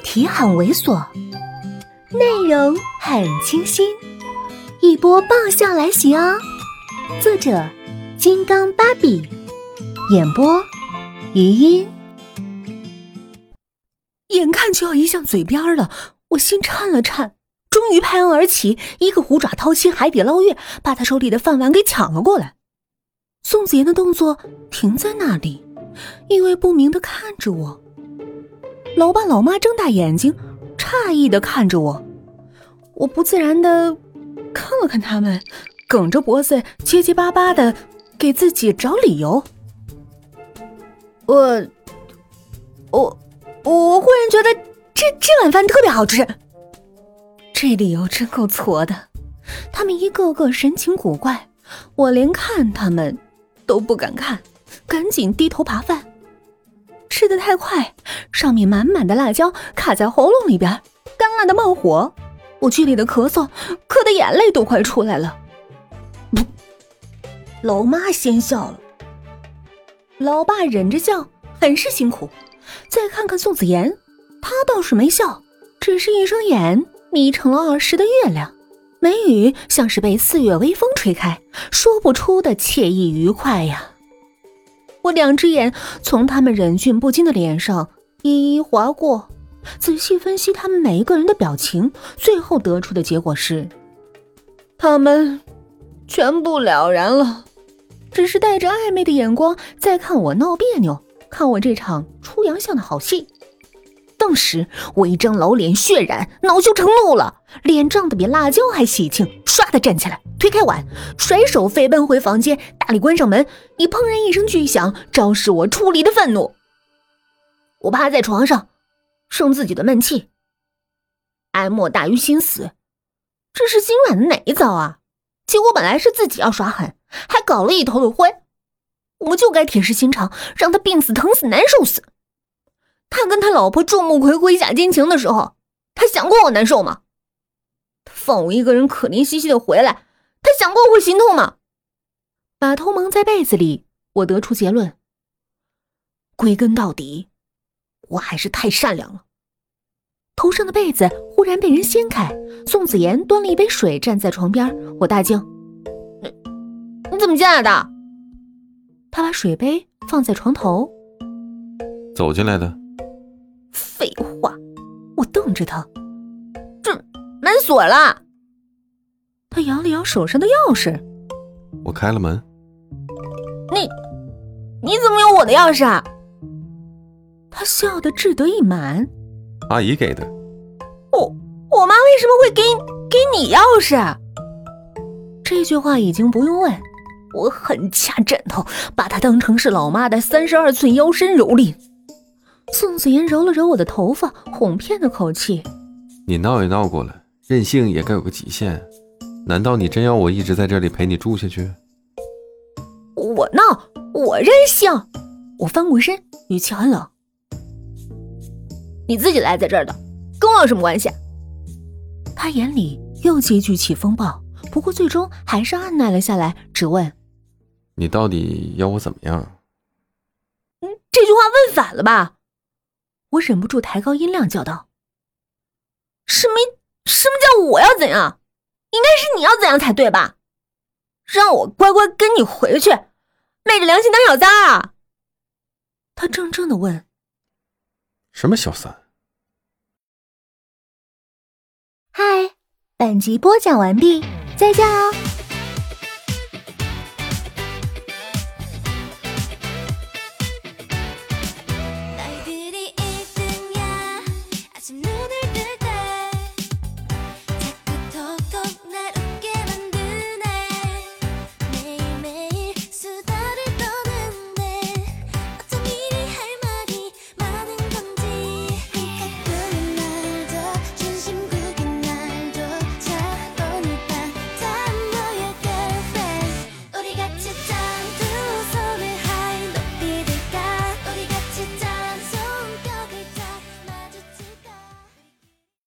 题很猥琐，内容很清新，一波爆笑来袭哦！作者：金刚芭比，演播：余音。眼看就要移向嘴边了，我心颤了颤，终于拍案而起，一个虎爪掏心，海底捞月，把他手里的饭碗给抢了过来。宋子妍的动作停在那里，意味不明的看着我。老爸老妈睁大眼睛，诧异的看着我。我不自然的看了看他们，梗着脖子，结结巴巴的给自己找理由。我，我，我忽然觉得这这碗饭特别好吃。这理由真够挫的。他们一个个神情古怪，我连看他们都不敢看，赶紧低头扒饭。吃的太快，上面满满的辣椒卡在喉咙里边，干辣的冒火。我剧烈的咳嗽，咳的眼泪都快出来了。老妈先笑了，老爸忍着笑，很是辛苦。再看看宋子妍，她倒是没笑，只是一双眼眯成了二十的月亮，眉宇像是被四月微风吹开，说不出的惬意愉快呀。我两只眼从他们忍俊不禁的脸上一一划过，仔细分析他们每一个人的表情，最后得出的结果是，他们全部了然了，只是带着暧昧的眼光在看我闹别扭，看我这场出洋相的好戏。顿时，我一张老脸血染，恼羞成怒了，脸涨得比辣椒还喜庆，唰的站起来，推开碗，甩手飞奔回房间，大力关上门，以砰然一声巨响昭示我出离的愤怒。我趴在床上，生自己的闷气。哀莫大于心死，这是心软的哪一遭啊？结果本来是自己要耍狠，还搞了一头的灰，我就该铁石心肠，让他病死、疼死、难受死。他跟他老婆众目睽睽下奸情的时候，他想过我难受吗？放我一个人可怜兮兮的回来，他想过我会心痛吗？把头蒙在被子里，我得出结论：归根到底，我还是太善良了。头上的被子忽然被人掀开，宋子妍端了一杯水站在床边，我大惊：“你怎么进来的？”他把水杯放在床头，走进来的。废话，我瞪着他，这门锁了。他摇了摇手上的钥匙，我开了门。你你怎么有我的钥匙？啊？他笑得志得意满。阿姨给的。我我妈为什么会给给你钥匙？啊？这句话已经不用问，我狠掐枕头，把她当成是老妈的三十二寸腰身蹂躏。宋子妍揉了揉我的头发，哄骗的口气：“你闹也闹过了，任性也该有个极限。难道你真要我一直在这里陪你住下去？”我闹，我任性。我翻过身，语气很冷：“你自己赖在这儿的，跟我有什么关系？”他眼里又积聚起风暴，不过最终还是按耐了下来，只问：“你到底要我怎么样？”嗯，这句话问反了吧？我忍不住抬高音量叫道：“什么？什么叫我要怎样？应该是你要怎样才对吧？让我乖乖跟你回去，昧着良心当小三啊？”他怔怔的问：“什么小三？”嗨，本集播讲完毕，再见哦。